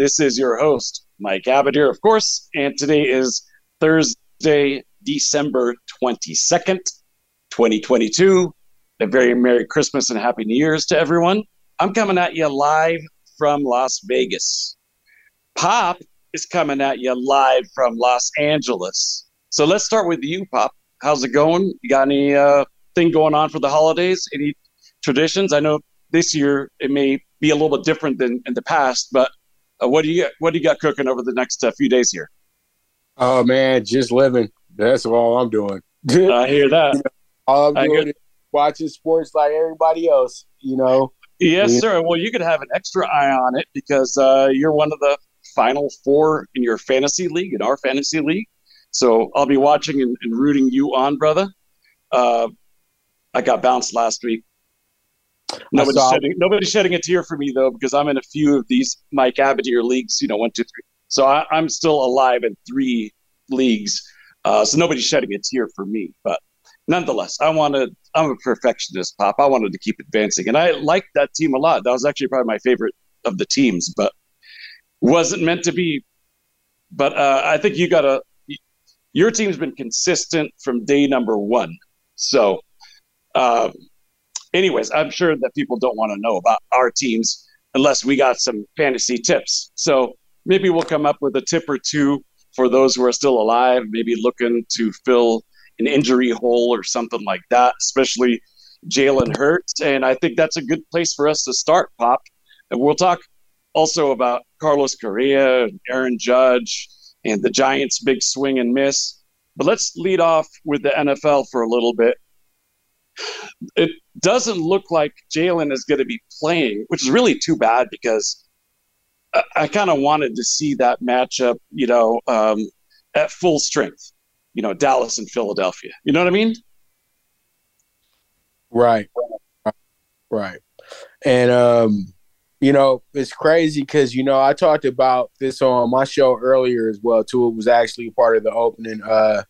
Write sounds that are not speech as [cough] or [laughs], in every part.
This is your host, Mike Abadir, of course, and today is Thursday, December 22nd, 2022. A very Merry Christmas and Happy New Year's to everyone. I'm coming at you live from Las Vegas. Pop is coming at you live from Los Angeles. So let's start with you, Pop. How's it going? You got any uh, thing going on for the holidays? Any traditions? I know this year it may be a little bit different than in the past, but uh, what do you what do you got cooking over the next uh, few days here? Oh man, just living. That's all I'm doing. [laughs] I hear that. all I'm doing is watching sports like everybody else. You know. Yes, sir. Well, you could have an extra eye on it because uh, you're one of the final four in your fantasy league, in our fantasy league. So I'll be watching and, and rooting you on, brother. Uh, I got bounced last week. Nobody's shedding, nobody's shedding a tear for me though, because I'm in a few of these Mike Abadir leagues. You know, one, two, three. So I, am still alive in three leagues. Uh, so nobody's shedding a tear for me. But nonetheless, I wanted. I'm a perfectionist, Pop. I wanted to keep advancing, and I liked that team a lot. That was actually probably my favorite of the teams, but wasn't meant to be. But uh, I think you got to. Your team's been consistent from day number one. So. Uh, anyways, I'm sure that people don't want to know about our teams unless we got some fantasy tips. So maybe we'll come up with a tip or two for those who are still alive, maybe looking to fill an injury hole or something like that, especially Jalen Hurts. And I think that's a good place for us to start, Pop. And we'll talk also about Carlos Correa and Aaron Judge and the Giants' big swing and miss. But let's lead off with the NFL for a little bit it doesn't look like Jalen is going to be playing, which is really too bad because I, I kind of wanted to see that matchup, you know, um, at full strength, you know, Dallas and Philadelphia. You know what I mean? Right. Right. And, um, you know, it's crazy because, you know, I talked about this on my show earlier as well, too. It was actually part of the opening uh,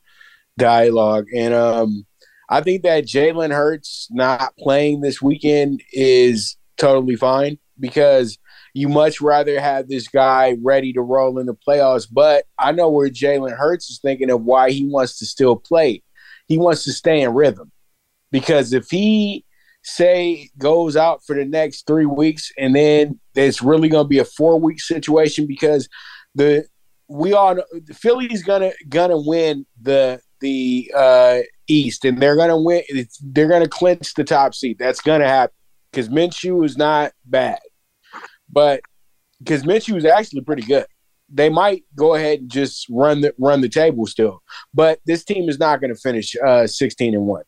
dialogue. And, um, I think that Jalen Hurts not playing this weekend is totally fine because you much rather have this guy ready to roll in the playoffs. But I know where Jalen Hurts is thinking of why he wants to still play. He wants to stay in rhythm because if he say goes out for the next three weeks and then it's really going to be a four week situation because the we all Philly's gonna gonna win the the uh, East, and they're gonna win. They're gonna clinch the top seat. That's gonna happen because Minshew is not bad, but because Minshew is actually pretty good. They might go ahead and just run the run the table still, but this team is not going to finish uh, sixteen and one.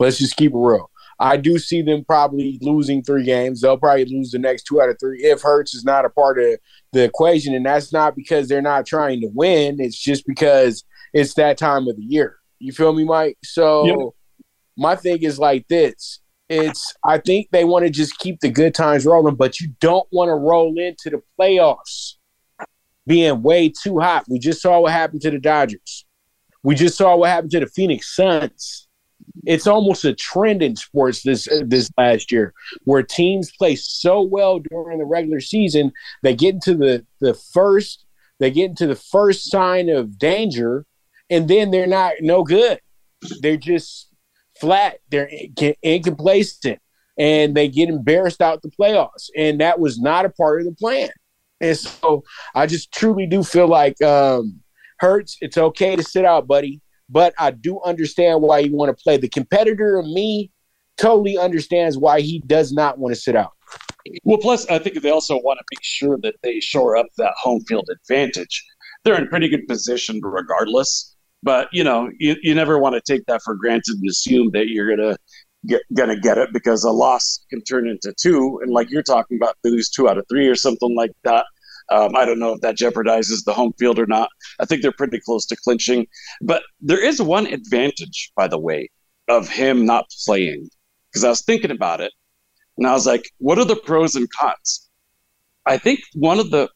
Let's just keep it real. I do see them probably losing three games. They'll probably lose the next two out of three if Hurts is not a part of the equation, and that's not because they're not trying to win. It's just because it's that time of the year. You feel me, Mike? So yep. my thing is like this. It's I think they want to just keep the good times rolling, but you don't want to roll into the playoffs being way too hot. We just saw what happened to the Dodgers. We just saw what happened to the Phoenix Suns. It's almost a trend in sports this this last year where teams play so well during the regular season, they get into the the first they get into the first sign of danger and then they're not no good. They're just flat. They're incomplacent, and they get embarrassed out the playoffs. And that was not a part of the plan. And so I just truly do feel like um, Hurts. It's okay to sit out, buddy, but I do understand why you want to play. The competitor of me totally understands why he does not want to sit out. Well, plus I think they also want to make sure that they shore up that home field advantage. They're in pretty good position regardless. But you know, you, you never want to take that for granted and assume that you're gonna get gonna get it because a loss can turn into two, and like you're talking about, lose two out of three or something like that. Um, I don't know if that jeopardizes the home field or not. I think they're pretty close to clinching. But there is one advantage, by the way, of him not playing. Because I was thinking about it and I was like, what are the pros and cons? I think one of the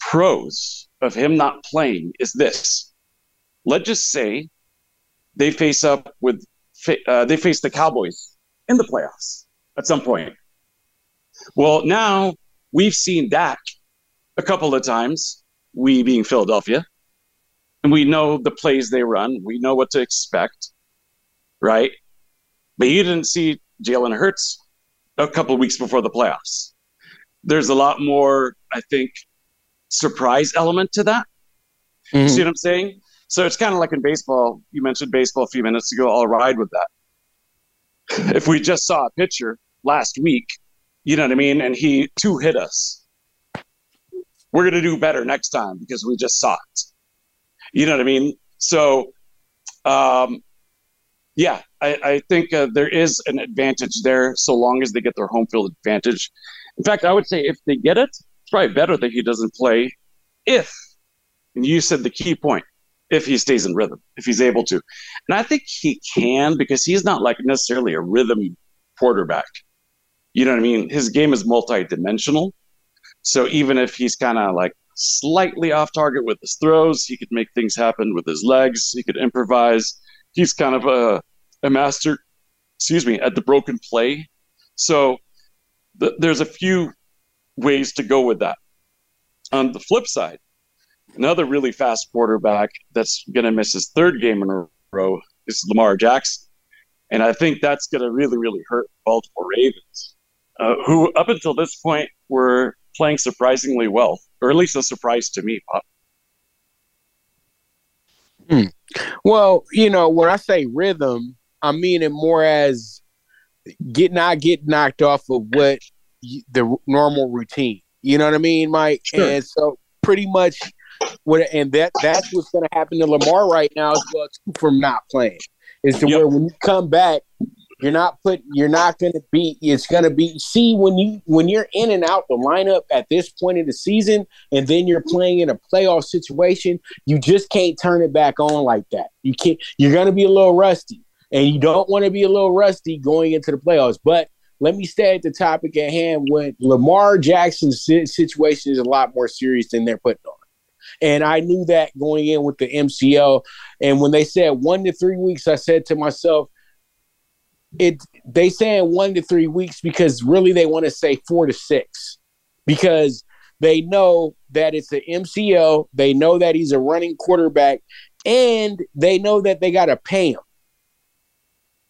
pros of him not playing is this. Let's just say they face up with, uh, they face the Cowboys in the playoffs at some point. Well, now we've seen Dak a couple of times, we being Philadelphia, and we know the plays they run. We know what to expect, right? But you didn't see Jalen Hurts a couple of weeks before the playoffs. There's a lot more, I think, surprise element to that. Mm-hmm. See what I'm saying? So it's kind of like in baseball. You mentioned baseball a few minutes ago. I'll ride with that. [laughs] If we just saw a pitcher last week, you know what I mean, and he two hit us, we're going to do better next time because we just saw it. You know what I mean? So, um, yeah, I, I think uh, there is an advantage there so long as they get their home field advantage. In fact, I would say if they get it, it's probably better that he doesn't play if, and you said the key point, if he stays in rhythm, if he's able to. And I think he can because he's not like necessarily a rhythm quarterback. You know what I mean? His game is multi-dimensional. So even if he's kind of like slightly off target with his throws, he could make things happen with his legs. He could improvise. He's kind of a, a master, excuse me, at the broken play. So th- there's a few ways to go with that. On the flip side, another really fast quarterback that's going to miss his third game in a row is Lamar Jackson. And I think that's going to really, really hurt Baltimore Ravens, uh, who up until this point were playing surprisingly well, or at least a surprise to me, Pop. Hmm. Well, you know, when I say rhythm, I mean it more as get not get knocked off of what the normal routine. You know what I mean, Mike? Sure. And so pretty much what and that that's what's going to happen to Lamar right now as well too, from not playing. Is to yep. where when you come back, you're not put. You're not going to be. It's going to be. See when you when you're in and out the lineup at this point in the season, and then you're playing in a playoff situation, you just can't turn it back on like that. You can't. You're going to be a little rusty, and you don't want to be a little rusty going into the playoffs. But let me stay at the topic at hand. When Lamar Jackson's situation is a lot more serious than they're putting on. And I knew that going in with the MCL. And when they said one to three weeks, I said to myself, it they saying one to three weeks because really they want to say four to six because they know that it's an MCL. They know that he's a running quarterback, and they know that they got to pay him.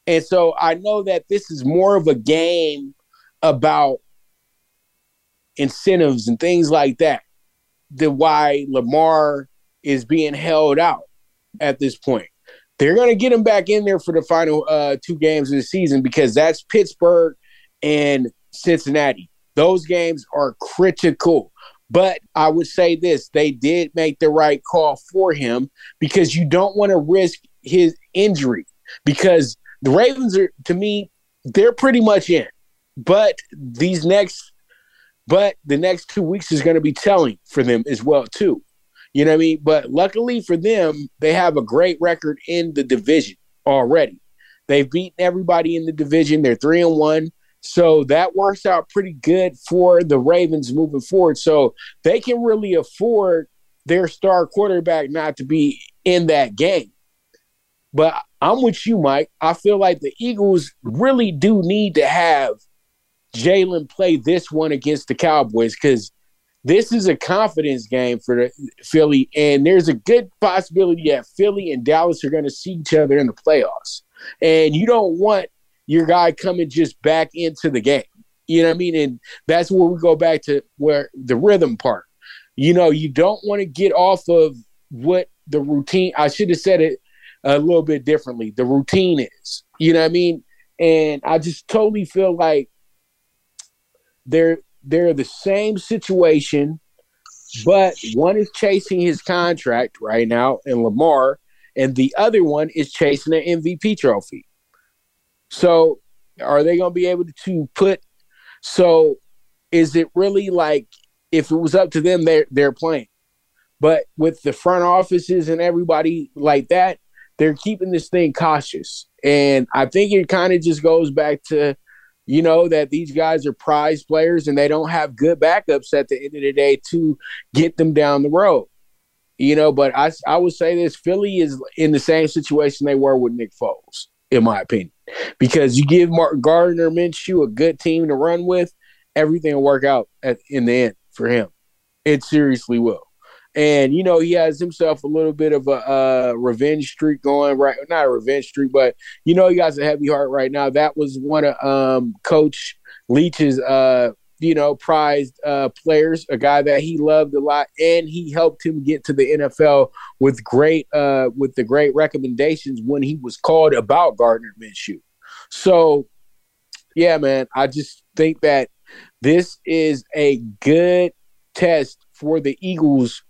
And so I know that this is more of a game about incentives and things like that than why Lamar is being held out at this point. They're going to get him back in there for the final uh, two games of the season because that's Pittsburgh and Cincinnati. Those games are critical. But I would say this they did make the right call for him because you don't want to risk his injury because the Ravens are, to me, they're pretty much in. But these next, but the next two weeks is going to be telling for them as well, too. You know what I mean? But luckily for them, they have a great record in the division already. They've beaten everybody in the division. They're three and one. So that works out pretty good for the Ravens moving forward. So they can really afford their star quarterback not to be in that game. But I'm with you, Mike. I feel like the Eagles really do need to have Jalen play this one against the Cowboys because this is a confidence game for Philly, and there's a good possibility that Philly and Dallas are going to see each other in the playoffs. And you don't want your guy coming just back into the game. You know what I mean? And that's where we go back to where the rhythm part. You know, you don't want to get off of what the routine. I should have said it a little bit differently. The routine is. You know what I mean? And I just totally feel like they're they're the same situation, but one is chasing his contract right now in Lamar, and the other one is chasing an MVP trophy. So, are they going to be able to put? So, is it really like if it was up to them, they're they're playing. But with the front offices and everybody like that, they're keeping this thing cautious. And I think it kind of just goes back to, you know, that these guys are prize players and they don't have good backups at the end of the day to get them down the road. You know, but I, I would say this Philly is in the same situation they were with Nick Foles, in my opinion. Because you give Mark Gardner Minshew a good team to run with, everything will work out at, in the end for him. It seriously will. And you know he has himself a little bit of a revenge streak going right, not a revenge streak, but you know he has a heavy heart right now. That was one of um, Coach Leach's, uh, you know, prized uh, players, a guy that he loved a lot, and he helped him get to the NFL with great, uh, with the great recommendations when he was called about Gardner Minshew. So, yeah, man, I just think that this is a good test for the Eagles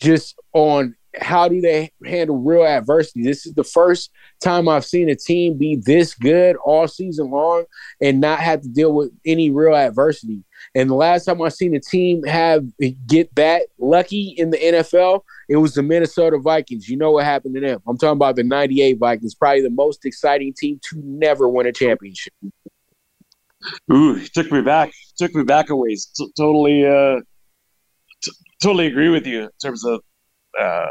just on how do they handle real adversity. This is the first time I've seen a team be this good all season long and not have to deal with any real adversity. And the last time I seen a team have get that lucky in the NFL, it was the Minnesota Vikings. You know what happened to them? I'm talking about the 98 Vikings, probably the most exciting team to never win a championship. Ooh, took me back. Took me back a ways. T- totally uh totally agree with you in terms of uh,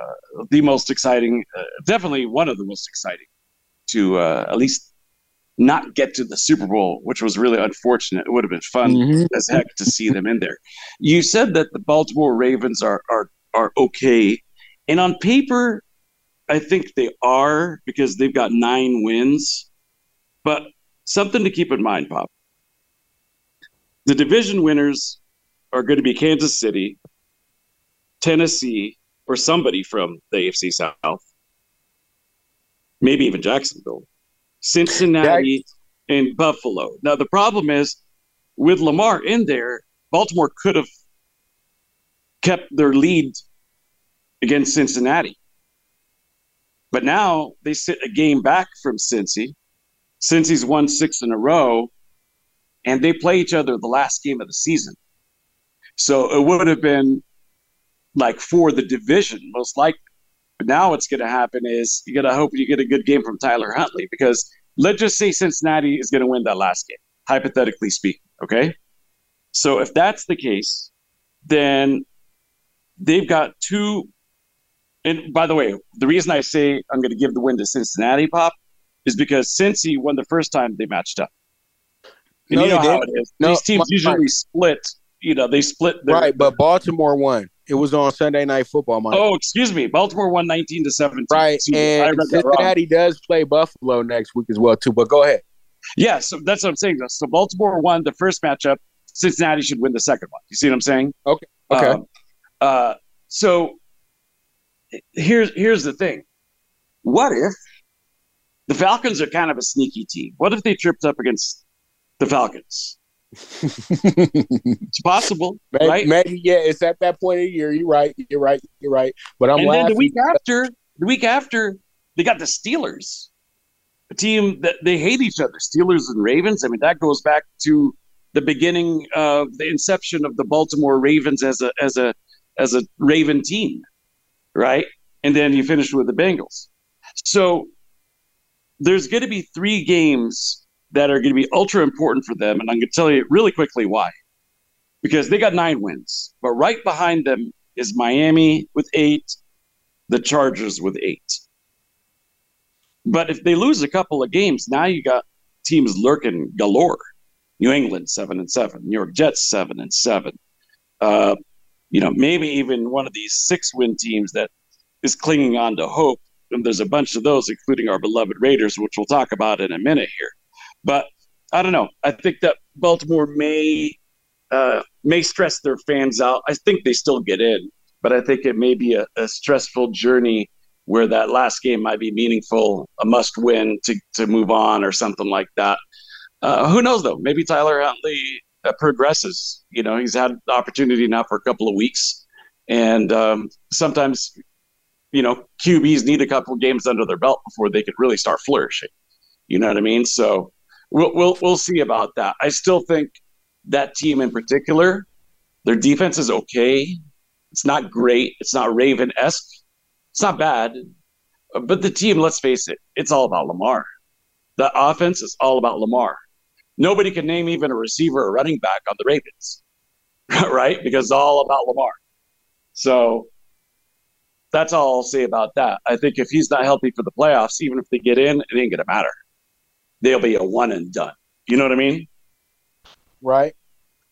the most exciting, uh, definitely one of the most exciting to uh, at least not get to the Super Bowl, which was really unfortunate. It would have been fun mm-hmm. as heck to see them in there. You said that the Baltimore Ravens are are are okay, and on paper, I think they are because they've got nine wins. But something to keep in mind, Pop. The division winners are going to be Kansas City, Tennessee, or somebody from the AFC South, maybe even Jacksonville, Cincinnati, and Buffalo. Now, the problem is with Lamar in there, Baltimore could have kept their lead against Cincinnati. But now they sit a game back from Cincy. Cincy's won six in a row, and they play each other the last game of the season. So it would have been like for the division, most likely. But now what's going to happen is you got to hope you get a good game from Tyler Huntley because let's just say Cincinnati is going to win that last game, hypothetically speaking. Okay. So if that's the case, then they've got two. And by the way, the reason I say I'm going to give the win to Cincinnati, Pop, is because Cincy won the first time they matched up. And no, you know how it is. No, These teams usually split. You know, they split. Their, right, but Baltimore won. It was on Sunday Night Football. Mike. Oh, excuse me. Baltimore won 19 to 17. Right, and Cincinnati does play Buffalo next week as well too. But go ahead. Yeah, so that's what I'm saying. So Baltimore won the first matchup. Cincinnati should win the second one. You see what I'm saying? Okay. Okay. Um, uh, so here's here's the thing. What if the Falcons are kind of a sneaky team? What if they tripped up against the Falcons? It's possible, [laughs] maybe, right? Maybe yeah. It's at that point of the year. You're right. You're right. You're right. But I'm. And then the week after, the week after, they got the Steelers, a team that they hate each other. Steelers and Ravens. I mean, that goes back to the beginning of the inception of the Baltimore Ravens as a as a as a Raven team, right? And then you finish with the Bengals. So there's going to be three games that are going to be ultra important for them. And I'm going to tell you really quickly why. Because they got nine wins, but right behind them is Miami with eight, the Chargers with eight. But if they lose a couple of games, now you got teams lurking galore. New England seven and seven, New York Jets seven and seven. Uh, you know, maybe even one of these six-win teams that is clinging on to hope. And there's a bunch of those, including our beloved Raiders, which we'll talk about in a minute here. But I don't know. I think that Baltimore may uh, may stress their fans out. I think they still get in, but I think it may be a, a stressful journey where that last game might be meaningful, a must win to, to move on or something like that. Uh, who knows though? Maybe Tyler Huntley uh, progresses. You know, he's had the opportunity now for a couple of weeks, and um, sometimes, you know, QBs need a couple of games under their belt before they could really start flourishing. You know what I mean? So we'll, we'll, we'll see about that. I still think that team in particular Their defense is okay. It's not great. It's not Raven esque. It's not bad. But the team, let's face it, it's all about Lamar. The offense is all about Lamar. Nobody can name even a receiver or running back on the Ravens, [laughs] right? Because it's all about Lamar. So that's all I'll say about that. I think if he's not healthy for the playoffs, even if they get in, it ain't going to matter. They'll be a one and done. You know what I mean? Right.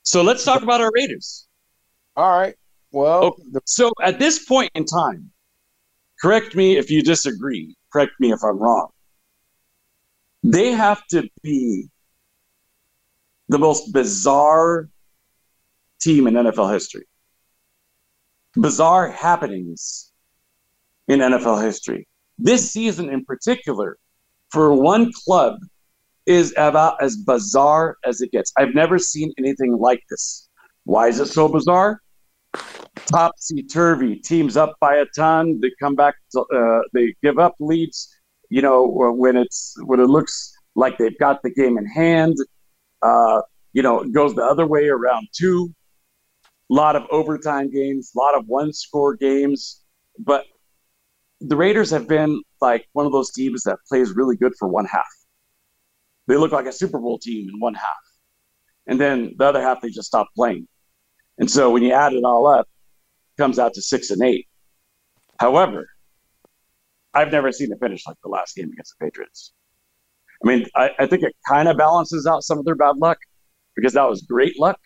So let's talk about our Raiders. All right. Well, okay. so at this point in time, correct me if you disagree, correct me if I'm wrong. They have to be the most bizarre team in NFL history. Bizarre happenings in NFL history. This season in particular, for one club, is about as bizarre as it gets. I've never seen anything like this. Why is it so bizarre? Topsy turvy. Teams up by a ton. They come back. To, uh, they give up leads. You know when it's when it looks like they've got the game in hand. Uh, you know it goes the other way around too. A lot of overtime games, a lot of one score games, but the Raiders have been like one of those teams that plays really good for one half. They look like a Super Bowl team in one half. And then the other half, they just stop playing. And so when you add it all up, it comes out to six and eight. However, I've never seen it finish like the last game against the Patriots. I mean, I, I think it kind of balances out some of their bad luck because that was great luck.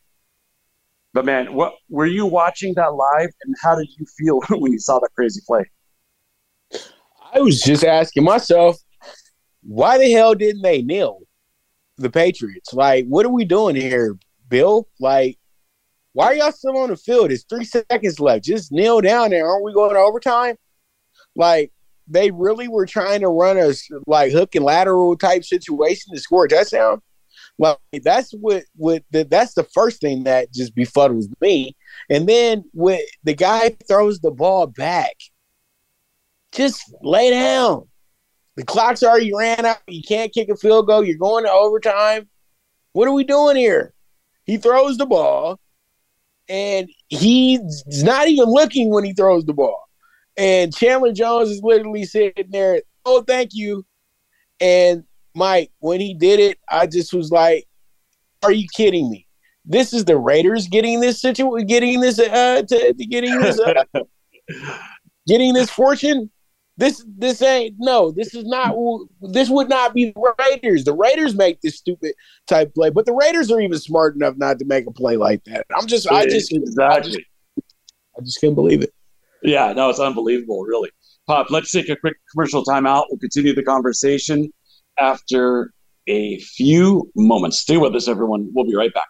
But man, what were you watching that live and how did you feel [laughs] when you saw that crazy play? I was just asking myself, why the hell didn't they kneel the Patriots? Like, what are we doing here, Bill? Like, why are y'all still on the field? It's three seconds left. Just kneel down there. Aren't we going to overtime? Like, they really were trying to run a like hook and lateral type situation to score a touchdown. Like that's what what the, that's the first thing that just befuddles me. And then when the guy throws the ball back, just lay down. The clock's already ran out. You can't kick a field goal. You're going to overtime. What are we doing here? He throws the ball, and he's not even looking when he throws the ball. And Chandler Jones is literally sitting there, oh, thank you. And Mike, when he did it, I just was like, are you kidding me? This is the Raiders getting this situation, getting this, uh, to, to getting this, uh, [laughs] getting this fortune. This this ain't no. This is not. This would not be the Raiders. The Raiders make this stupid type play, but the Raiders are even smart enough not to make a play like that. I'm just. I just exactly. I just, I just can't believe it. Yeah, no, it's unbelievable, really. Pop, let's take a quick commercial timeout. We'll continue the conversation after a few moments. Stay with us, everyone. We'll be right back.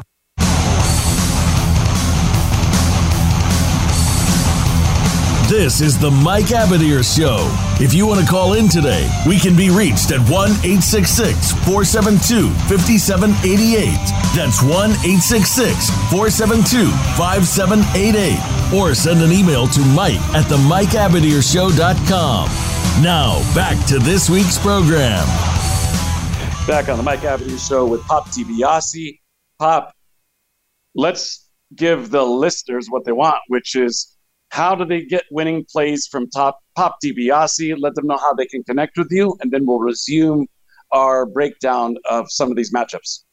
This is the Mike Abadir Show. If you want to call in today, we can be reached at 1 866 472 5788. That's 1 866 472 5788. Or send an email to Mike at the MikeAbadirshow.com. Now, back to this week's program. Back on the Mike Abadir Show with Pop DiBiase. Pop, let's give the listeners what they want, which is how do they get winning plays from top Pop DiBiase? Let them know how they can connect with you, and then we'll resume our breakdown of some of these matchups.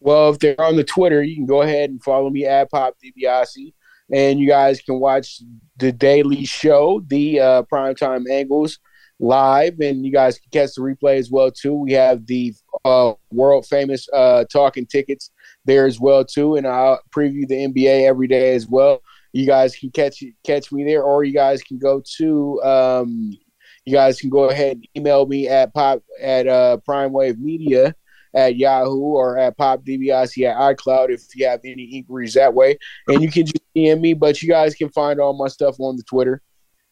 Well, if they're on the Twitter, you can go ahead and follow me at Pop DiBiase, and you guys can watch the daily show, the uh, Primetime Angles, live, and you guys can catch the replay as well too. We have the uh, world famous uh, talking tickets there as well too, and I'll preview the NBA every day as well. You guys can catch catch me there, or you guys can go to um, you guys can go ahead and email me at pop at uh, Prime Wave Media at Yahoo or at Pop DiBiase at iCloud if you have any inquiries that way. And you can just DM me, but you guys can find all my stuff on the Twitter.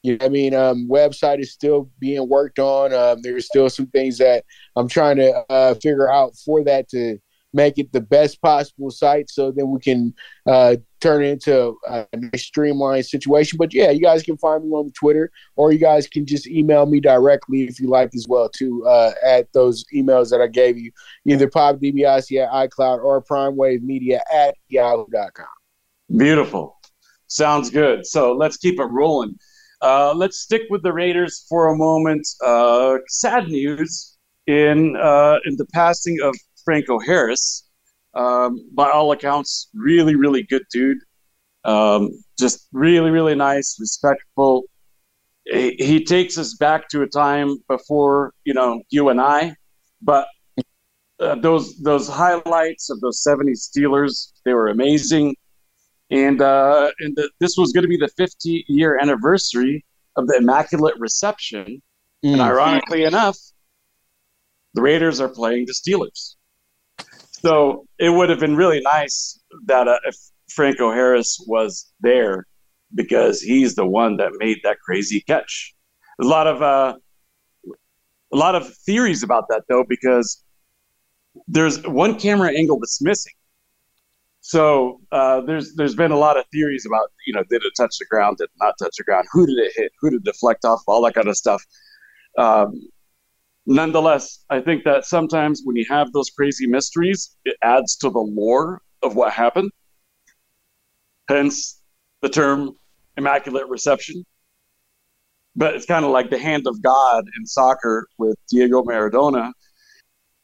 You know I mean? Um, website is still being worked on. Um, there's still some things that I'm trying to uh, figure out for that to make it the best possible site so then we can uh, turn it into a streamlined situation. But yeah, you guys can find me on Twitter or you guys can just email me directly if you like as well too uh, at those emails that I gave you, either popdbiase at iCloud or primewavemedia at yahoo.com. Beautiful. Sounds good. So let's keep it rolling. Uh, let's stick with the Raiders for a moment. Uh, sad news in uh, in the passing of Franco Harris. Um, by all accounts, really, really good dude. Um, just really, really nice, respectful. He, he takes us back to a time before you know you and I, but uh, those those highlights of those '70s Steelers they were amazing, and uh, and the, this was going to be the 50 year anniversary of the Immaculate Reception, mm. and ironically enough, the Raiders are playing the Steelers. So it would have been really nice that uh, if Franco Harris was there because he's the one that made that crazy catch. a lot of uh, a lot of theories about that though because there's one camera angle that's missing. So uh, there's there's been a lot of theories about you know did it touch the ground, did it not touch the ground, who did it hit, who did it deflect off, all that kind of stuff. Um, nonetheless, I think that sometimes when you have those crazy mysteries, it adds to the lore of what happened. Hence the term immaculate reception. But it's kind of like the hand of God in soccer with Diego Maradona.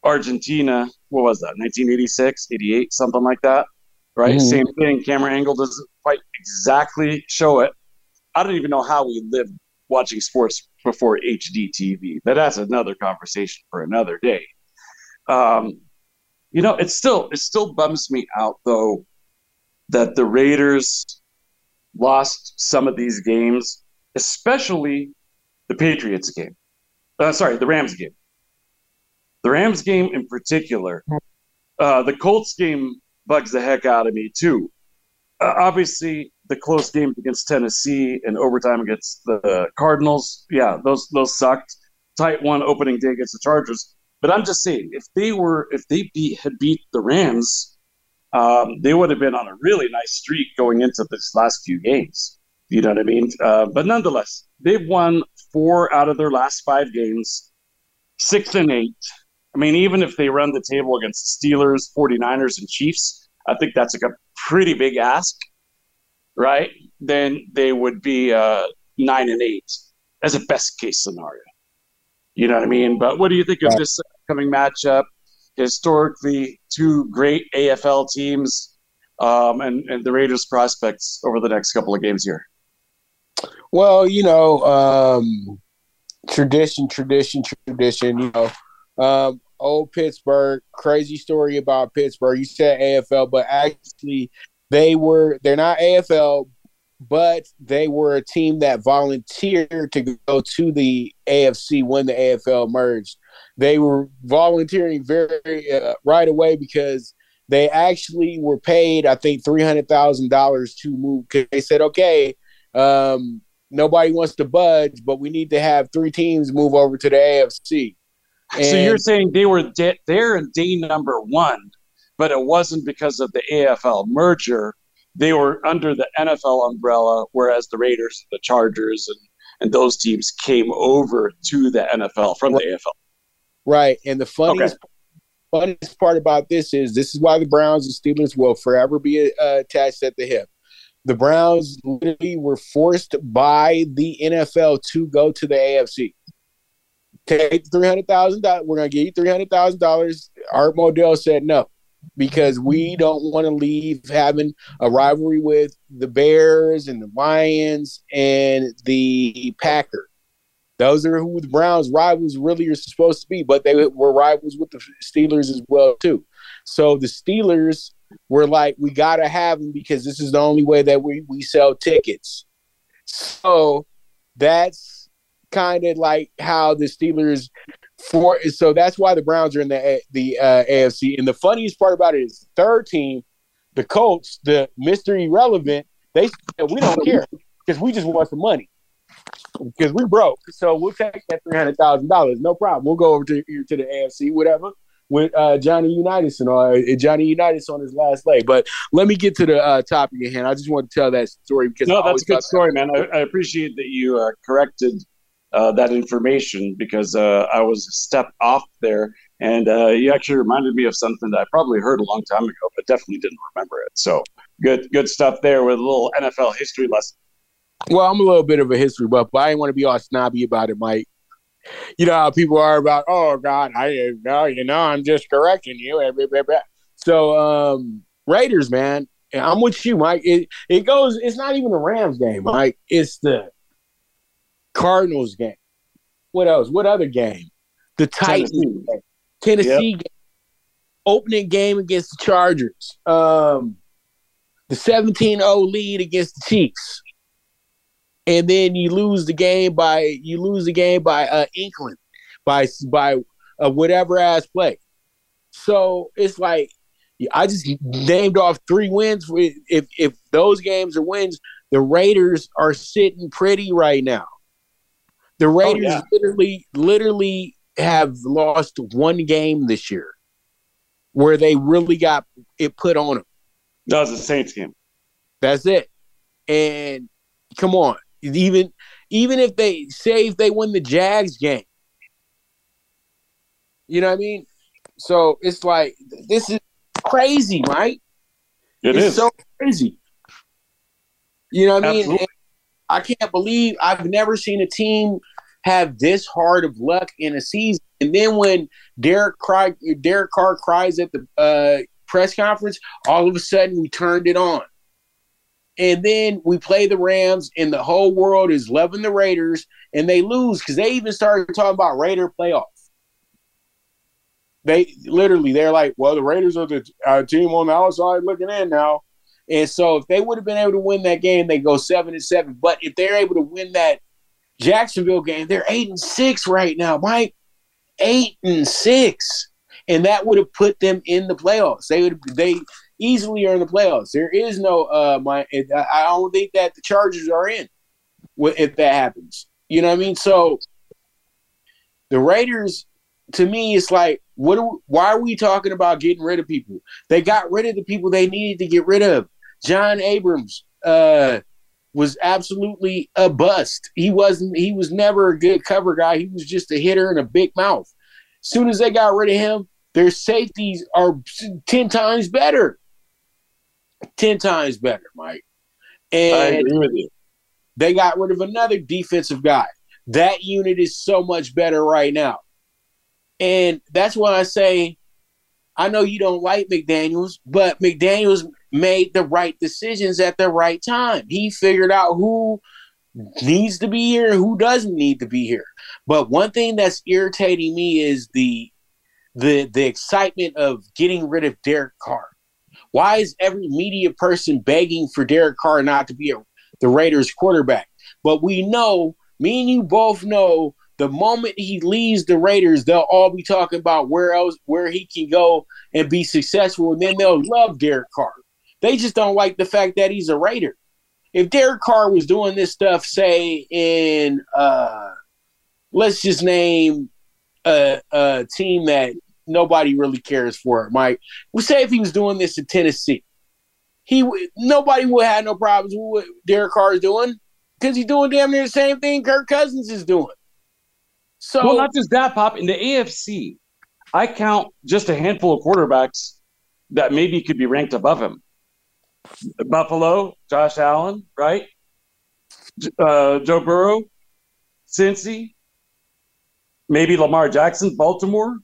Argentina, what was that, 1986, 88, something like that, right? Mm-hmm. Same thing. Camera angle doesn't quite exactly show it. I don't even know how we lived watching sports before HD TV. But that's another conversation for another day. Um, you know, it still it still bums me out though that the Raiders lost some of these games, especially the Patriots game. Uh, sorry, the Rams game. The Rams game in particular. Uh, the Colts game bugs the heck out of me too. Uh, obviously, the close game against Tennessee and overtime against the Cardinals, yeah, those those sucked. Tight one opening day against the Chargers. But I'm just saying, if they were, if they beat, had beat the Rams, um, they would have been on a really nice streak going into this last few games. You know what I mean? Uh, but nonetheless, they've won four out of their last five games, six and eight. I mean, even if they run the table against the Steelers, 49ers, and Chiefs, I think that's a pretty big ask right? Then they would be uh, nine and eight as a best case scenario. You know what I mean? But what do you think of this upcoming matchup? Historically, two great AFL teams, um, and and the Raiders' prospects over the next couple of games here. Well, you know, um, tradition, tradition, tradition. You know, um, old Pittsburgh. Crazy story about Pittsburgh. You said AFL, but actually, they were they're not AFL, but they were a team that volunteered to go to the AFC when the AFL merged. They were volunteering very uh, right away because they actually were paid, I think, three hundred thousand dollars to move. Cause they said, okay, um, nobody wants to budge, but we need to have three teams move over to the AFC. And so you're saying they were de- there in day number one but it wasn't because of the AFL merger. They were under the NFL umbrella, whereas the Raiders, the Chargers, and and those teams came over to the NFL from right. the AFL. Right, and the funniest okay. funniest part about this is this is why the Browns and Steelers will forever be uh, attached at the hip. The Browns literally were forced by the NFL to go to the AFC. Take three hundred thousand dollars. We're gonna give you three hundred thousand dollars. Art Modell said no because we don't want to leave having a rivalry with the Bears and the Lions and the Packers. Those are who the Browns rivals really are supposed to be, but they were rivals with the Steelers as well too. So the Steelers were like, we gotta have them because this is the only way that we we sell tickets. So that's kind of like how the Steelers for so that's why the Browns are in the the uh, AFC. And the funniest part about it is the third team, the Colts, the Mister Irrelevant, they said we don't care because we just want some money because we broke. So we'll take that three hundred thousand dollars, no problem. We'll go over to to the AFC, whatever. With uh, Johnny Unitas and uh, Johnny Unitas on his last leg, but let me get to the uh, topic at hand. I just want to tell that story because no, that's a good story, man. I, I, appreciate that you uh, corrected uh, that information because uh, I was a step off there, and uh, you actually reminded me of something that I probably heard a long time ago, but definitely didn't remember it. So good, good stuff there with a little NFL history lesson. Well, I'm a little bit of a history buff, but I didn't want to be all snobby about it, Mike. You know how people are about, oh God, I know, you know, I'm just correcting you. So um, Raiders, man, I'm with you, Mike. It it goes. It's not even a Rams game, Mike. It's the Cardinals game. What else? What other game? The Titans Tennessee, game. Tennessee yep. game. Opening game against the Chargers. Um, the 17-0 lead against the Chiefs. And then you lose the game by you lose the game by uh England by by uh, whatever ass play. So it's like I just named off three wins. If if those games are wins, the Raiders are sitting pretty right now. The oh, Raiders oh, yeah. literally, literally have lost one game this year where they really got it put on them. That was the Saints game. That's it. And come on, even even if they say if they win the Jags game, you know what I mean? So it's like this is crazy, right? It it's is. so crazy. You know what I mean? I can't believe I've never seen a team have this hard of luck in a season. And then when Derek cry, Derek Carr cries at the uh, press conference, all of a sudden we turned it on. And then we play the Rams, and the whole world is loving the Raiders, and they lose because they even started talking about Raider playoffs. They literally, they're like, well, the Raiders are the uh, team on the outside looking in now. And so if they would have been able to win that game, they go seven and seven. But if they're able to win that Jacksonville game, they're eight and six right now, Mike. Eight and six. And that would have put them in the playoffs. They would they easily are in the playoffs. There is no uh my I don't think that the Chargers are in if that happens. You know what I mean? So the Raiders to me it's like what are, why are we talking about getting rid of people? They got rid of the people they needed to get rid of. John Abrams uh, was absolutely a bust. He wasn't. He was never a good cover guy. He was just a hitter and a big mouth. As soon as they got rid of him, their safeties are ten times better. Ten times better, Mike. And I agree with you. They got rid of another defensive guy. That unit is so much better right now. And that's why I say, I know you don't like McDaniels, but McDaniels made the right decisions at the right time. He figured out who needs to be here and who doesn't need to be here. But one thing that's irritating me is the the the excitement of getting rid of Derek Carr. Why is every media person begging for Derek Carr not to be a, the Raiders quarterback? But we know, me and you both know, the moment he leaves the Raiders, they'll all be talking about where else where he can go and be successful, and then they'll love Derek Carr. They just don't like the fact that he's a Raider. If Derek Carr was doing this stuff, say in uh, let's just name a, a team that nobody really cares for, Mike. We say if he was doing this in Tennessee, he nobody would have no problems with what Derek Carr is doing. because he's doing damn near the same thing Kirk Cousins is doing. So well, not just that, Pop. In the AFC, I count just a handful of quarterbacks that maybe could be ranked above him. Buffalo, Josh Allen, right? Uh, Joe Burrow, Cincy, maybe Lamar Jackson, Baltimore,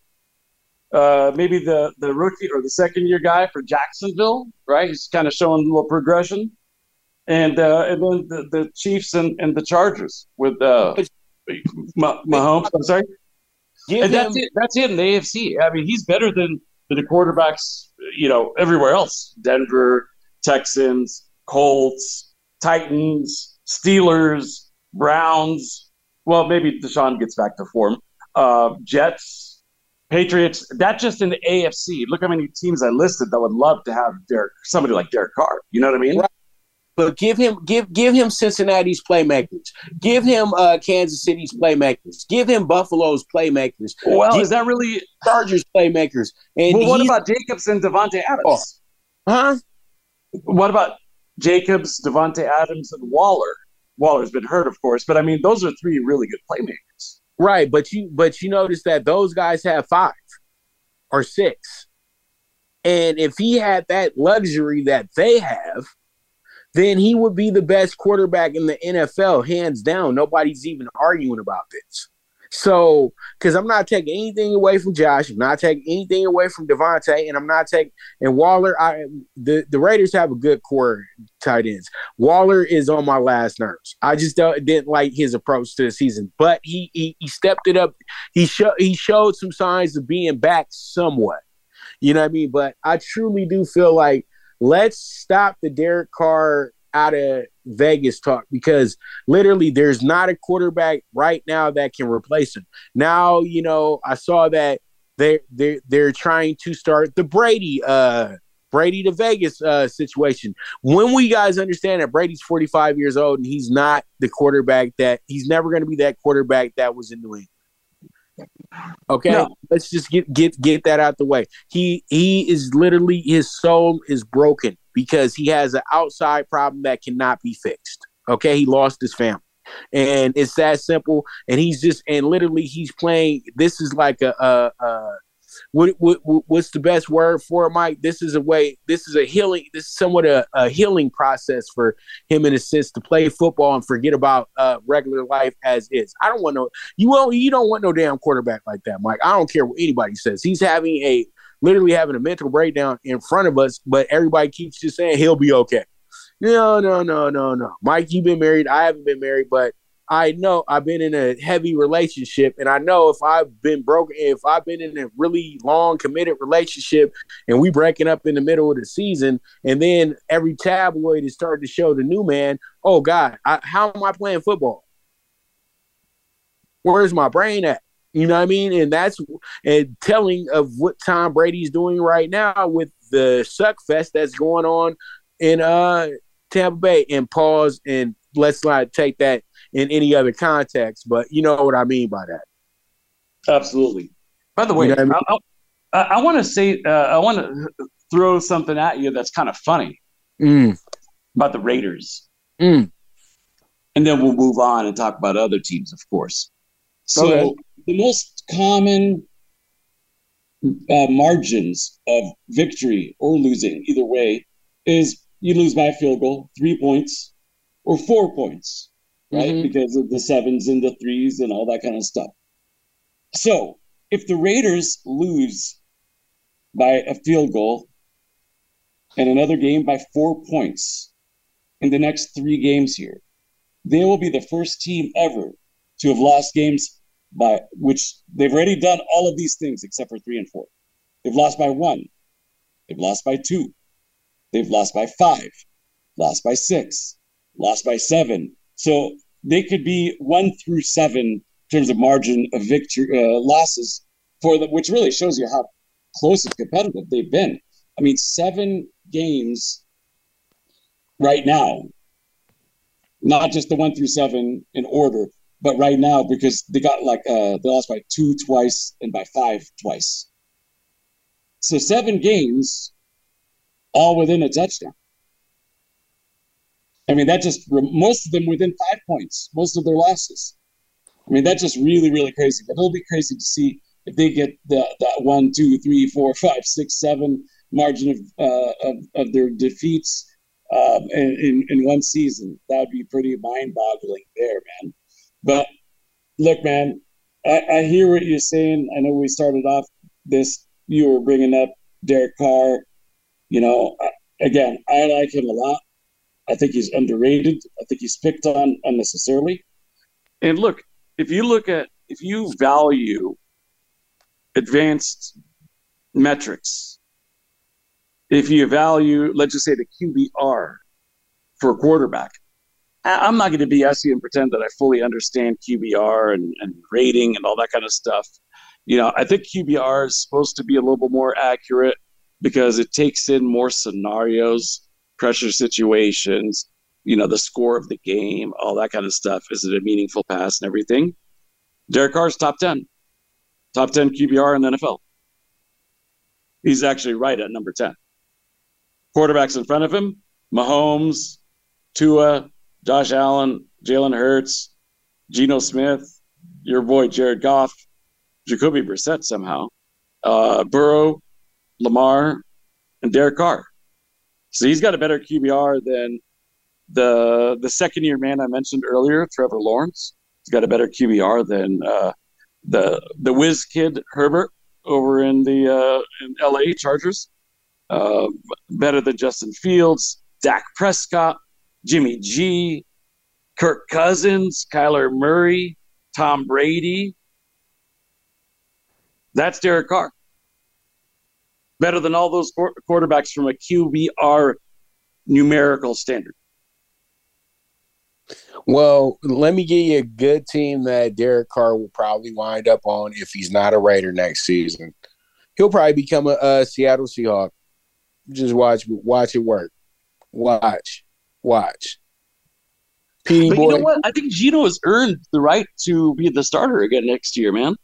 uh, maybe the the rookie or the second year guy for Jacksonville, right? He's kind of showing a little progression, and uh, and then the, the Chiefs and, and the Chargers with uh, Mahomes. I'm sorry. and that's it. That's it in the AFC. I mean, he's better than, than the quarterbacks, you know, everywhere else. Denver, Texans, Colts, Titans, Steelers, Browns. Well, maybe Deshaun gets back to form. Uh, Jets, Patriots. That's just in the AFC. Look how many teams I listed that would love to have Derek, somebody like Derek Carr. You know what I mean? Right. But give him give give him Cincinnati's playmakers. Give him uh, Kansas City's playmakers. Give him Buffalo's playmakers. Well, give is that really Chargers playmakers? And well, what about Jacobs and Davante Adams? Oh. Huh? What about Jacobs, Davante Adams, and Waller? Waller's been hurt, of course, but I mean, those are three really good playmakers. Right, but you but you notice that those guys have five or six, and if he had that luxury that they have, then he would be the best quarterback in the NFL, hands down. Nobody's even arguing about this. So, because I'm not taking anything away from Josh, I'm not taking anything away from Davante, and I'm not taking and Waller. I the the Raiders have a good core tight ends. Waller is on my last nerves. I just didn't like his approach to the season, but he he, he stepped it up. He showed he showed some signs of being back somewhat. You know what I mean? But I truly do feel like let's stop the Derek Carr out of Vegas talk because literally there's not a quarterback right now that can replace him. Now, you know, I saw that they they they're trying to start the Brady uh Brady to Vegas uh situation. When we guys understand that Brady's 45 years old and he's not the quarterback that he's never going to be that quarterback that was in New England. Okay, no. let's just get get get that out the way. He he is literally his soul is broken because he has an outside problem that cannot be fixed. Okay, he lost his family. And it's that simple. And he's just and literally he's playing. This is like a, a, a what, what, what's the best word for it, Mike? This is a way. This is a healing. This is somewhat a, a healing process for him in a sense to play football and forget about uh, regular life as is. I don't want no. You won't. You don't want no damn quarterback like that, Mike. I don't care what anybody says. He's having a literally having a mental breakdown in front of us, but everybody keeps just saying he'll be okay. No, no, no, no, no. Mike, you've been married. I haven't been married, but I know I've been in a heavy relationship, and I know if I've been broken, if I've been in a really long committed relationship, and we breaking up in the middle of the season, and then every tabloid is starting to show the new man. Oh God, I, how am I playing football? Where's my brain at? You know what I mean? And that's and telling of what Tom Brady's doing right now with the suck fest that's going on in uh Tampa Bay. And pause and let's not take that in any other context, but you know what I mean by that. Absolutely. By the way, you know I, mean? I, I want to say uh, I want to throw something at you that's kind of funny mm. about the Raiders, mm. and then we'll move on and talk about other teams, of course. So okay. The most common uh, margins of victory or losing, either way, is you lose by a field goal, three points, or four points, right? Mm-hmm. Because of the sevens and the threes and all that kind of stuff. So if the Raiders lose by a field goal and another game by four points in the next three games here, they will be the first team ever to have lost games by which they've already done all of these things except for three and four. They've lost by one. They've lost by two. They've lost by five. Lost by six. Lost by seven. So they could be one through seven in terms of margin of victory uh, losses for them, which really shows you how close and competitive they've been. I mean, seven games right now, not just the one through seven in order, but right now, because they got like uh, they lost by two twice and by five twice. So seven games, all within a touchdown. I mean, that just most of them within five points, most of their losses. I mean, that's just really, really crazy. But it'll be crazy to see if they get the, that one, two, three, four, five, six, seven margin of uh, of, of their defeats um, in, in, in one season. That would be pretty mind boggling there, man. But look, man, I, I hear what you're saying. I know we started off this, you were bringing up Derek Carr. You know, again, I like him a lot. I think he's underrated. I think he's picked on unnecessarily. And look, if you look at, if you value advanced metrics, if you value, let's just say the QBR for a quarterback, I'm not going to BS you and pretend that I fully understand QBR and, and rating and all that kind of stuff. You know, I think QBR is supposed to be a little bit more accurate because it takes in more scenarios, pressure situations, you know, the score of the game, all that kind of stuff. Is it a meaningful pass and everything? Derek Carr's top 10, top 10 QBR in the NFL. He's actually right at number 10. Quarterbacks in front of him Mahomes, Tua, Josh Allen, Jalen Hurts, Geno Smith, your boy Jared Goff, Jacoby Brissett somehow, uh, Burrow, Lamar, and Derek Carr. So he's got a better QBR than the the second year man I mentioned earlier, Trevor Lawrence. He's got a better QBR than uh, the the whiz kid Herbert over in the uh, in LA Chargers. Uh, better than Justin Fields, Dak Prescott, Jimmy G, Kirk Cousins, Kyler Murray, Tom Brady. That's Derek Carr. Better than all those quarterbacks from a QBR numerical standard. Well, let me give you a good team that Derek Carr will probably wind up on if he's not a Raider next season. He'll probably become a, a Seattle Seahawk. Just watch, watch it work. Watch. Watch. P. Boy. You know what? I think Geno has earned the right to be the starter again next year, man.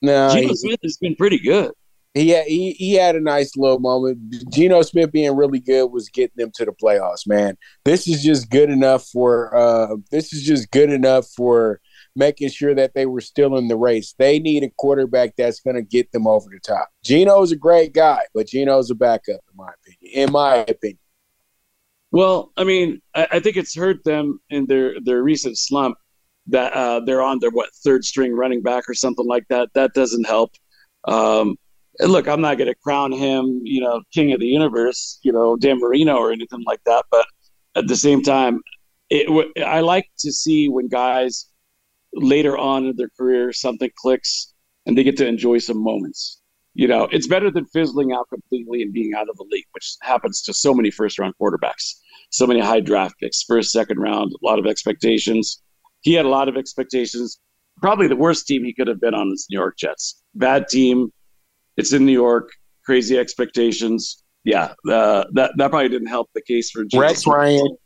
No, Geno Smith has been pretty good. He had, he, he had a nice little moment. Geno Smith being really good was getting them to the playoffs, man. This is just good enough for uh this is just good enough for making sure that they were still in the race. They need a quarterback that's going to get them over the top. Geno's a great guy, but Geno's a backup in my opinion. In my opinion. Well, I mean, I, I, think it's hurt them in their their recent slump that uh, they're on their what third string running back or something like that. That doesn't help. Um, look, I'm not going to crown him, you know, king of the universe, you know, Dan Marino or anything like that. But at the same time, it, I like to see when guys later on in their career something clicks and they get to enjoy some moments you know, it's better than fizzling out completely and being out of the league, which happens to so many first round quarterbacks, so many high draft picks, first, second round, a lot of expectations. He had a lot of expectations. Probably the worst team he could have been on is New York Jets. Bad team. It's in New York. Crazy expectations. Yeah, uh, that that probably didn't help the case for Rex Ryan.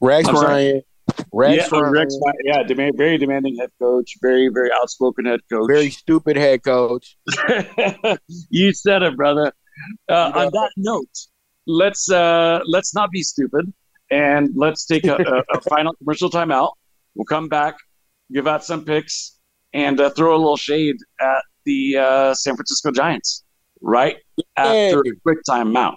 Rex Ryan. Rex, yeah, Rex, yeah, demand, very demanding head coach, very, very outspoken head coach, very stupid head coach. [laughs] you said it, brother. Uh, on that note, let's uh, let's not be stupid, and let's take a, a, a [laughs] final commercial timeout. We'll come back, give out some picks, and uh, throw a little shade at the uh, San Francisco Giants right after a quick timeout.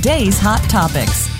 today's hot topics.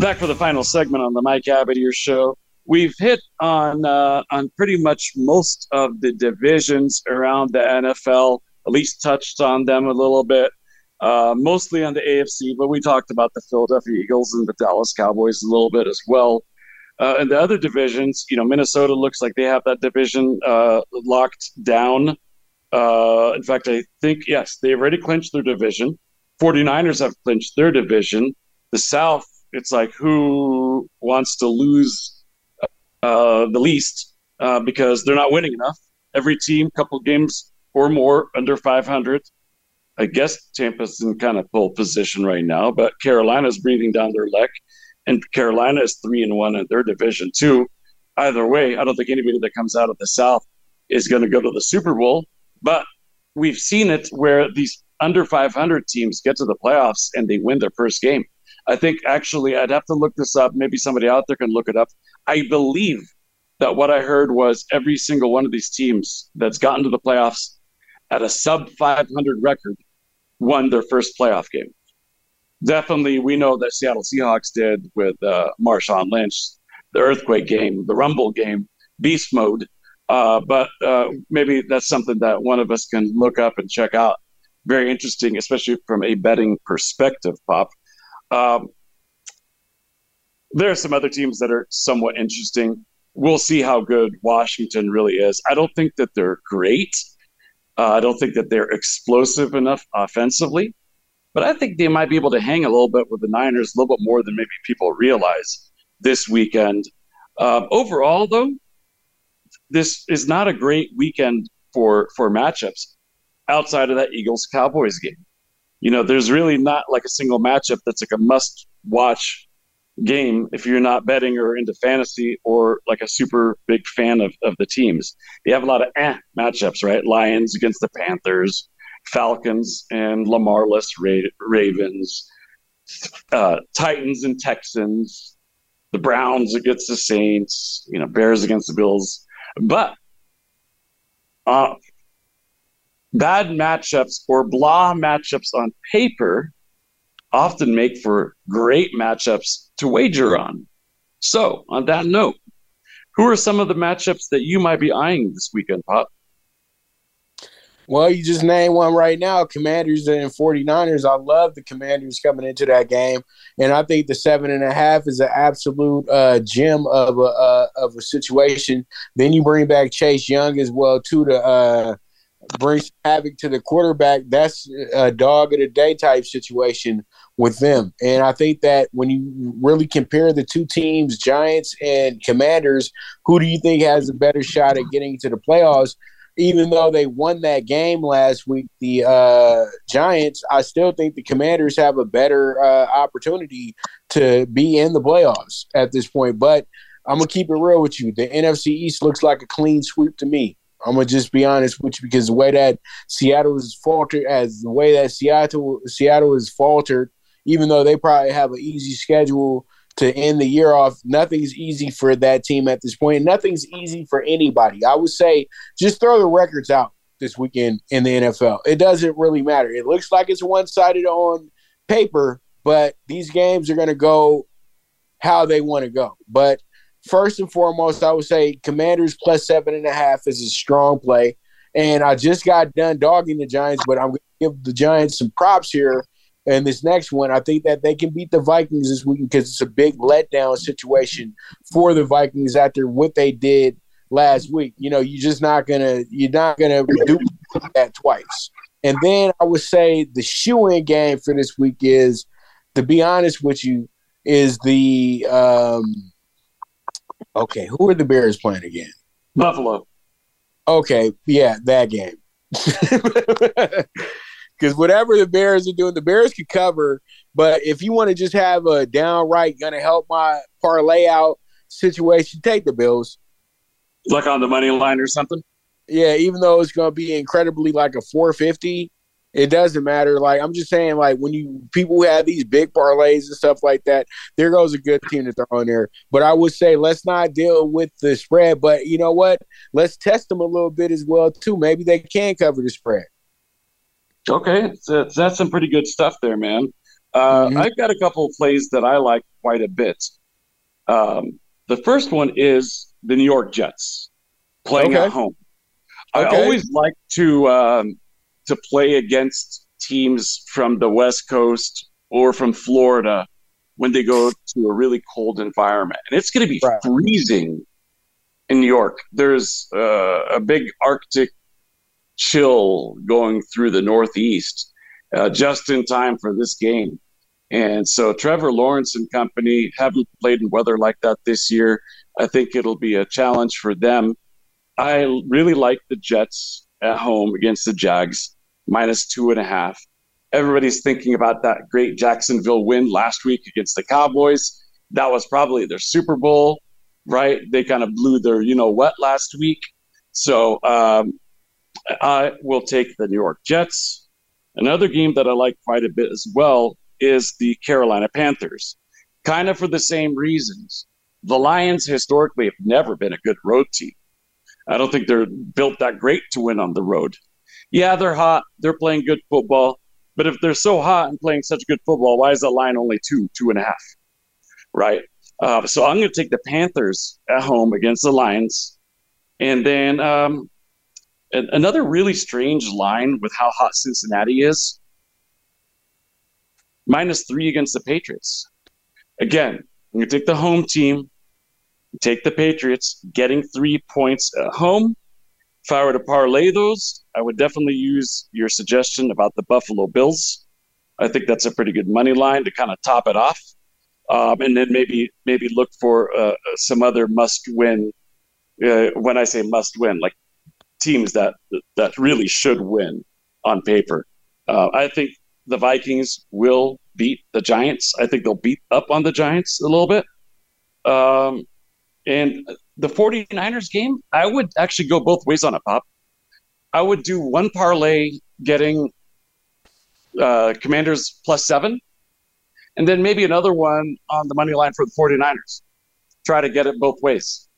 Back for the final segment on the Mike Abadir Show we've hit on uh, on pretty much most of the divisions around the NFL. At least touched on them a little bit, uh, mostly on the AFC. But we talked about the Philadelphia Eagles and the Dallas Cowboys a little bit as well. Uh, and the other divisions, you know, Minnesota looks like they have that division uh, locked down. Uh, in fact, I think yes, they've already clinched their division. 49ers have clinched their division. The South, it's like who wants to lose uh, the least uh, because they're not winning enough. Every team, couple games or more under 500. I guess Tampa's in kind of pole position right now, but Carolina's breathing down their neck, and Carolina is three and one in their division too. Either way, I don't think anybody that comes out of the South is going to go to the Super Bowl, but we've seen it where these under 500 teams get to the playoffs and they win their first game. I think actually I'd have to look this up. Maybe somebody out there can look it up. I believe that what I heard was every single one of these teams that's gotten to the playoffs at a sub 500 record won their first playoff game. Definitely, we know that Seattle Seahawks did with uh, Marshawn Lynch, the earthquake game, the rumble game, beast mode. Uh, but uh, maybe that's something that one of us can look up and check out. Very interesting, especially from a betting perspective, Pop. Um, there are some other teams that are somewhat interesting. We'll see how good Washington really is. I don't think that they're great. Uh, I don't think that they're explosive enough offensively, but I think they might be able to hang a little bit with the Niners, a little bit more than maybe people realize this weekend. Uh, overall, though, this is not a great weekend for for matchups outside of that Eagles Cowboys game. You know, there's really not like a single matchup that's like a must watch game if you're not betting or into fantasy or like a super big fan of, of the teams. You have a lot of eh matchups, right? Lions against the Panthers, Falcons and Lamarless Ra- Ravens, uh, Titans and Texans, the Browns against the Saints, you know, Bears against the Bills. But uh, bad matchups or blah matchups on paper often make for great matchups to wager on. So, on that note, who are some of the matchups that you might be eyeing this weekend, Pop? Well, you just named one right now Commanders and 49ers. I love the Commanders coming into that game. And I think the seven and a half is an absolute uh, gem of a, uh, of a situation. Then you bring back Chase Young as well, too, to uh, bring havoc to the quarterback. That's a dog of the day type situation with them. And I think that when you really compare the two teams, Giants and Commanders, who do you think has a better shot at getting to the playoffs? Even though they won that game last week, the uh, Giants, I still think the Commanders have a better uh, opportunity to be in the playoffs at this point. But I'm gonna keep it real with you. The NFC East looks like a clean sweep to me. I'm gonna just be honest with you because the way that Seattle is faltered, as the way that Seattle Seattle is faltered, even though they probably have an easy schedule to end the year off, nothing's easy for that team at this point. Nothing's easy for anybody. I would say just throw the records out this weekend in the NFL. It doesn't really matter. It looks like it's one sided on paper, but these games are to go how they want to go. But first and foremost, I would say Commanders plus seven and a half is a strong play. And I just got done dogging the Giants, but I'm going to give the Giants some props here. And this next one, I think that they can beat the Vikings this week because it's a big letdown situation for the Vikings after what they did last week. You know, you're just not gonna you're not gonna do that twice. And then I would say the shoe in game for this week is, to be honest with you, is the um, okay. Who are the Bears playing again? Buffalo. Okay, yeah, that game. [laughs] Because whatever the Bears are doing, the Bears can cover. But if you want to just have a downright gonna help my parlay out situation, take the Bills. Like on the money line or something. Yeah, even though it's gonna be incredibly like a 450, it doesn't matter. Like I'm just saying, like when you people have these big parlays and stuff like that, there goes a good team to throw in there. But I would say let's not deal with the spread. But you know what? Let's test them a little bit as well too. Maybe they can cover the spread. Okay, so that's some pretty good stuff there, man. Uh, mm-hmm. I've got a couple of plays that I like quite a bit. Um, the first one is the New York Jets playing okay. at home. I always like to um, to play against teams from the West Coast or from Florida when they go to a really cold environment, and it's going to be right. freezing in New York. There's uh, a big Arctic chill going through the Northeast uh, just in time for this game. And so Trevor Lawrence and company haven't played in weather like that this year. I think it'll be a challenge for them. I really like the Jets at home against the Jags, minus two and a half. Everybody's thinking about that great Jacksonville win last week against the Cowboys. That was probably their Super Bowl, right? They kind of blew their, you know, what last week. So um, I will take the New York Jets. Another game that I like quite a bit as well is the Carolina Panthers, kind of for the same reasons. The Lions historically have never been a good road team. I don't think they're built that great to win on the road. Yeah, they're hot. They're playing good football. But if they're so hot and playing such good football, why is the line only two, two and a half? Right. Uh, so I'm going to take the Panthers at home against the Lions. And then um, another really strange line with how hot Cincinnati is minus three against the Patriots. Again, I'm going to take the home team, take the Patriots, getting three points at home. If I were to parlay those, I would definitely use your suggestion about the Buffalo Bills. I think that's a pretty good money line to kind of top it off, um, and then maybe maybe look for uh, some other must-win. Uh, when I say must-win, like teams that that really should win on paper. Uh, I think the Vikings will beat the Giants. I think they'll beat up on the Giants a little bit. Um, and the 49ers game, I would actually go both ways on it, Pop. I would do one parlay getting uh, Commanders plus seven, and then maybe another one on the money line for the 49ers. Try to get it both ways.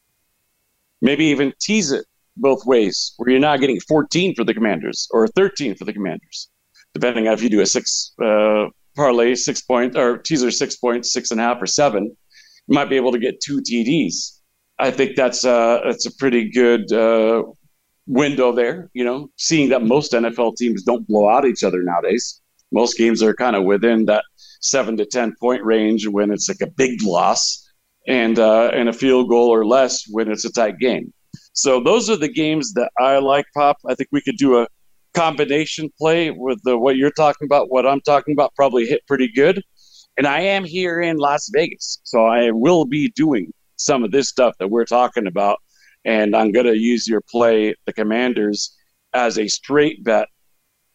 Maybe even tease it both ways, where you're not getting 14 for the Commanders or 13 for the Commanders depending on if you do a six uh, parlay, six point or teaser six points, six and a half or seven, you might be able to get two TDs. I think that's that's a pretty good uh, window there. You know, seeing that most NFL teams don't blow out each other nowadays. Most games are kind of within that seven to ten point range when it's like a big loss, and uh, and a field goal or less when it's a tight game. So those are the games that I like, Pop. I think we could do a combination play with the, what you're talking about, what I'm talking about, probably hit pretty good. And I am here in Las Vegas, so I will be doing some of this stuff that we're talking about. And I'm going to use your play, the Commanders, as a straight bet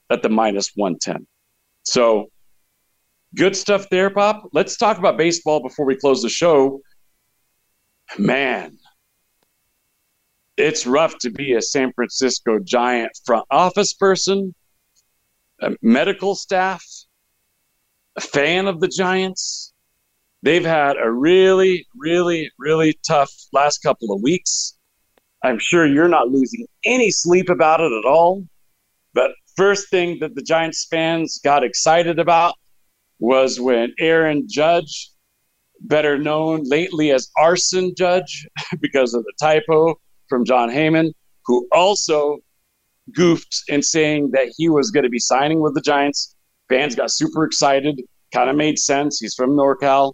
at the minus 110. So good stuff there, Pop. Let's talk about baseball before we close the show. Man, it's rough to be a San Francisco Giant front office person, medical staff, a fan of the Giants. They've had a really, really, really tough last couple of weeks. I'm sure you're not losing any sleep about it at all. But first thing that the Giants fans got excited about was when Aaron Judge, better known lately as Arson Judge [laughs] because of the typo from Jon Heyman, who also goofed in saying that he was going to be signing with the Giants. Fans got super excited. Kind of made sense. He's from NorCal.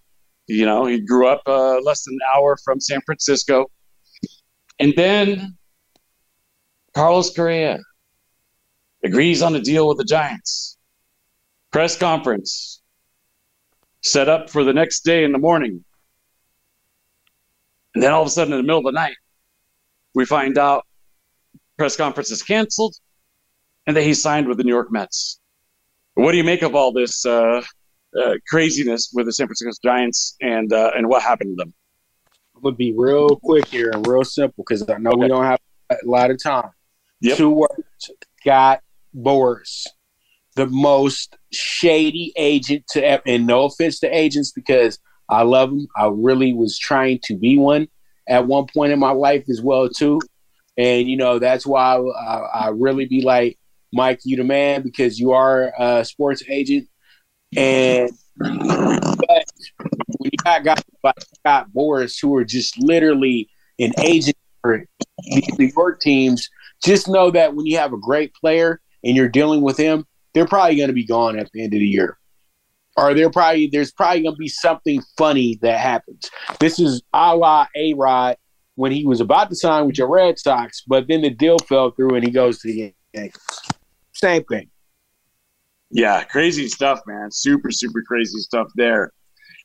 You know, he grew up uh, less than an hour from San Francisco. And then Carlos Correa agrees on a deal with the Giants. Press conference set up for the next day in the morning. And then all of a sudden, in the middle of the night, we find out press conference is canceled and that he signed with the New York Mets. What do you make of all this uh, uh, craziness with the San Francisco Giants and uh, and what happened to them? I'm gonna be real quick here and real simple because I know okay. we don't have a lot of time. Yep. Two words: Scott Boras, the most shady agent to ever. And no offense to agents because I love them. I really was trying to be one at one point in my life as well too. And you know that's why I, I really be like, Mike, you the man because you are a sports agent. And but when you got guys like Scott Boras who are just literally an agent for New York teams, just know that when you have a great player and you're dealing with him, they're probably going to be gone at the end of the year or there probably there's probably gonna be something funny that happens. This is a la A Rod when he was about to sign with your Red Sox, but then the deal fell through and he goes to the Yankees. Same thing. Yeah, crazy stuff, man. Super, super crazy stuff there.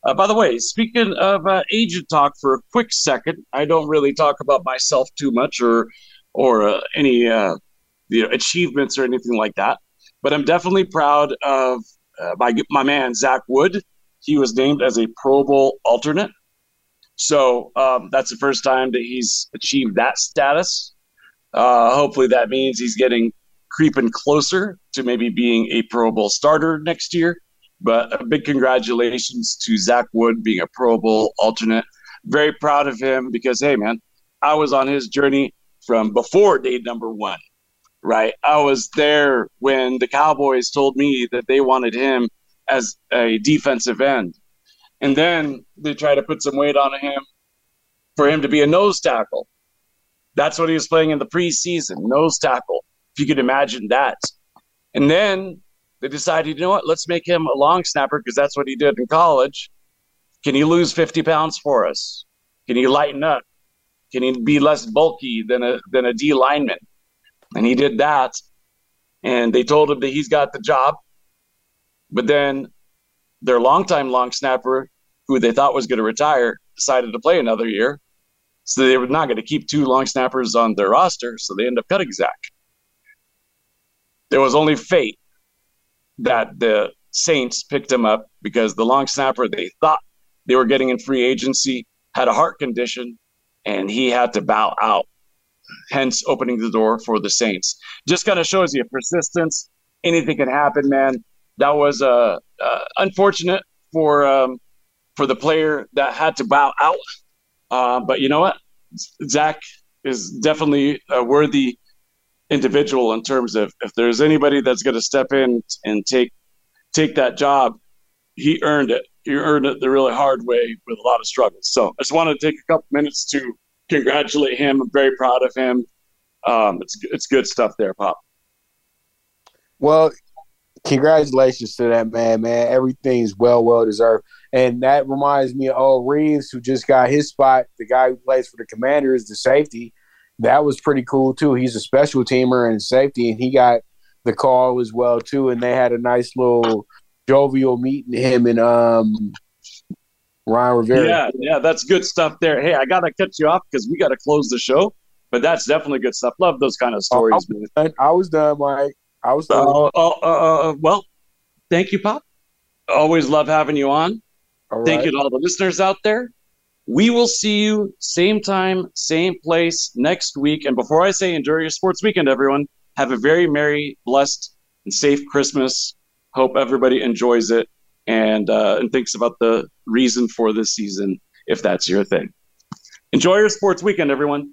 Uh, by the way, speaking of uh, agent talk for a quick second, I don't really talk about myself too much or or uh, any uh, you know achievements or anything like that. But I'm definitely proud of uh, by my man Zach Wood. He was named as a Pro Bowl alternate. So um, that's the first time that he's achieved that status. Uh, hopefully, that means he's getting creeping closer to maybe being a Pro Bowl starter next year. But a big congratulations to Zach Wood being a Pro Bowl alternate. Very proud of him because, hey, man, I was on his journey from before day number one right? I was there when the Cowboys told me that they wanted him as a defensive end. And then they tried to put some weight on him for him to be a nose tackle. That's what he was playing in the preseason, nose tackle. If you could imagine that. And then they decided, you know what, let's make him a long snapper because that's what he did in college. Can he lose 50 pounds for us? Can he lighten up? Can he be less bulky than a than a D lineman? And he did that. And they told him that he's got the job. But then their longtime long snapper, who they thought was going to retire, decided to play another year. So they were not going to keep two long snappers on their roster. So they ended up cutting Zach. There was only fate that the Saints picked him up because the long snapper they thought they were getting in free agency had a heart condition and he had to bow out hence opening the door for the Saints. Just kind of shows you persistence. Anything can happen, man. That was uh, uh unfortunate for um, for the player that had to bow out. Uh, but you know what? Zach is definitely a worthy individual in terms of if there's anybody that's going to step in and take take that job, he earned it. He earned it the really hard way with a lot of struggles. So I just wanted to take a couple minutes to congratulate him. I'm very proud of him. Um, it's it's good stuff there, Pop. Well, congratulations to that man, man. Everything's well, well deserved. And that reminds me of old Reaves, who just got his spot. The guy who plays for the Commanders, the safety. That was pretty cool too. He's a special teamer and safety, and he got the call as well too. And they had a nice little jovial meeting him and um Ron Rivera. Yeah, yeah, that's good stuff there. Hey, I gotta cut you off because we gotta close the show. But that's definitely good stuff. Love those kind of stories. I was done, I was done Mike. I was done. Uh, uh, uh, uh, well, thank you, Pop. Always love having you on. Thank you to all the listeners out there. We will see you same time, same place next week. And before I say enjoy your sports weekend, everyone, have a very merry, blessed, and safe Christmas. Hope everybody enjoys it and uh, and thinks about the reason for this season, if that's your thing. Enjoy your sports weekend, everyone.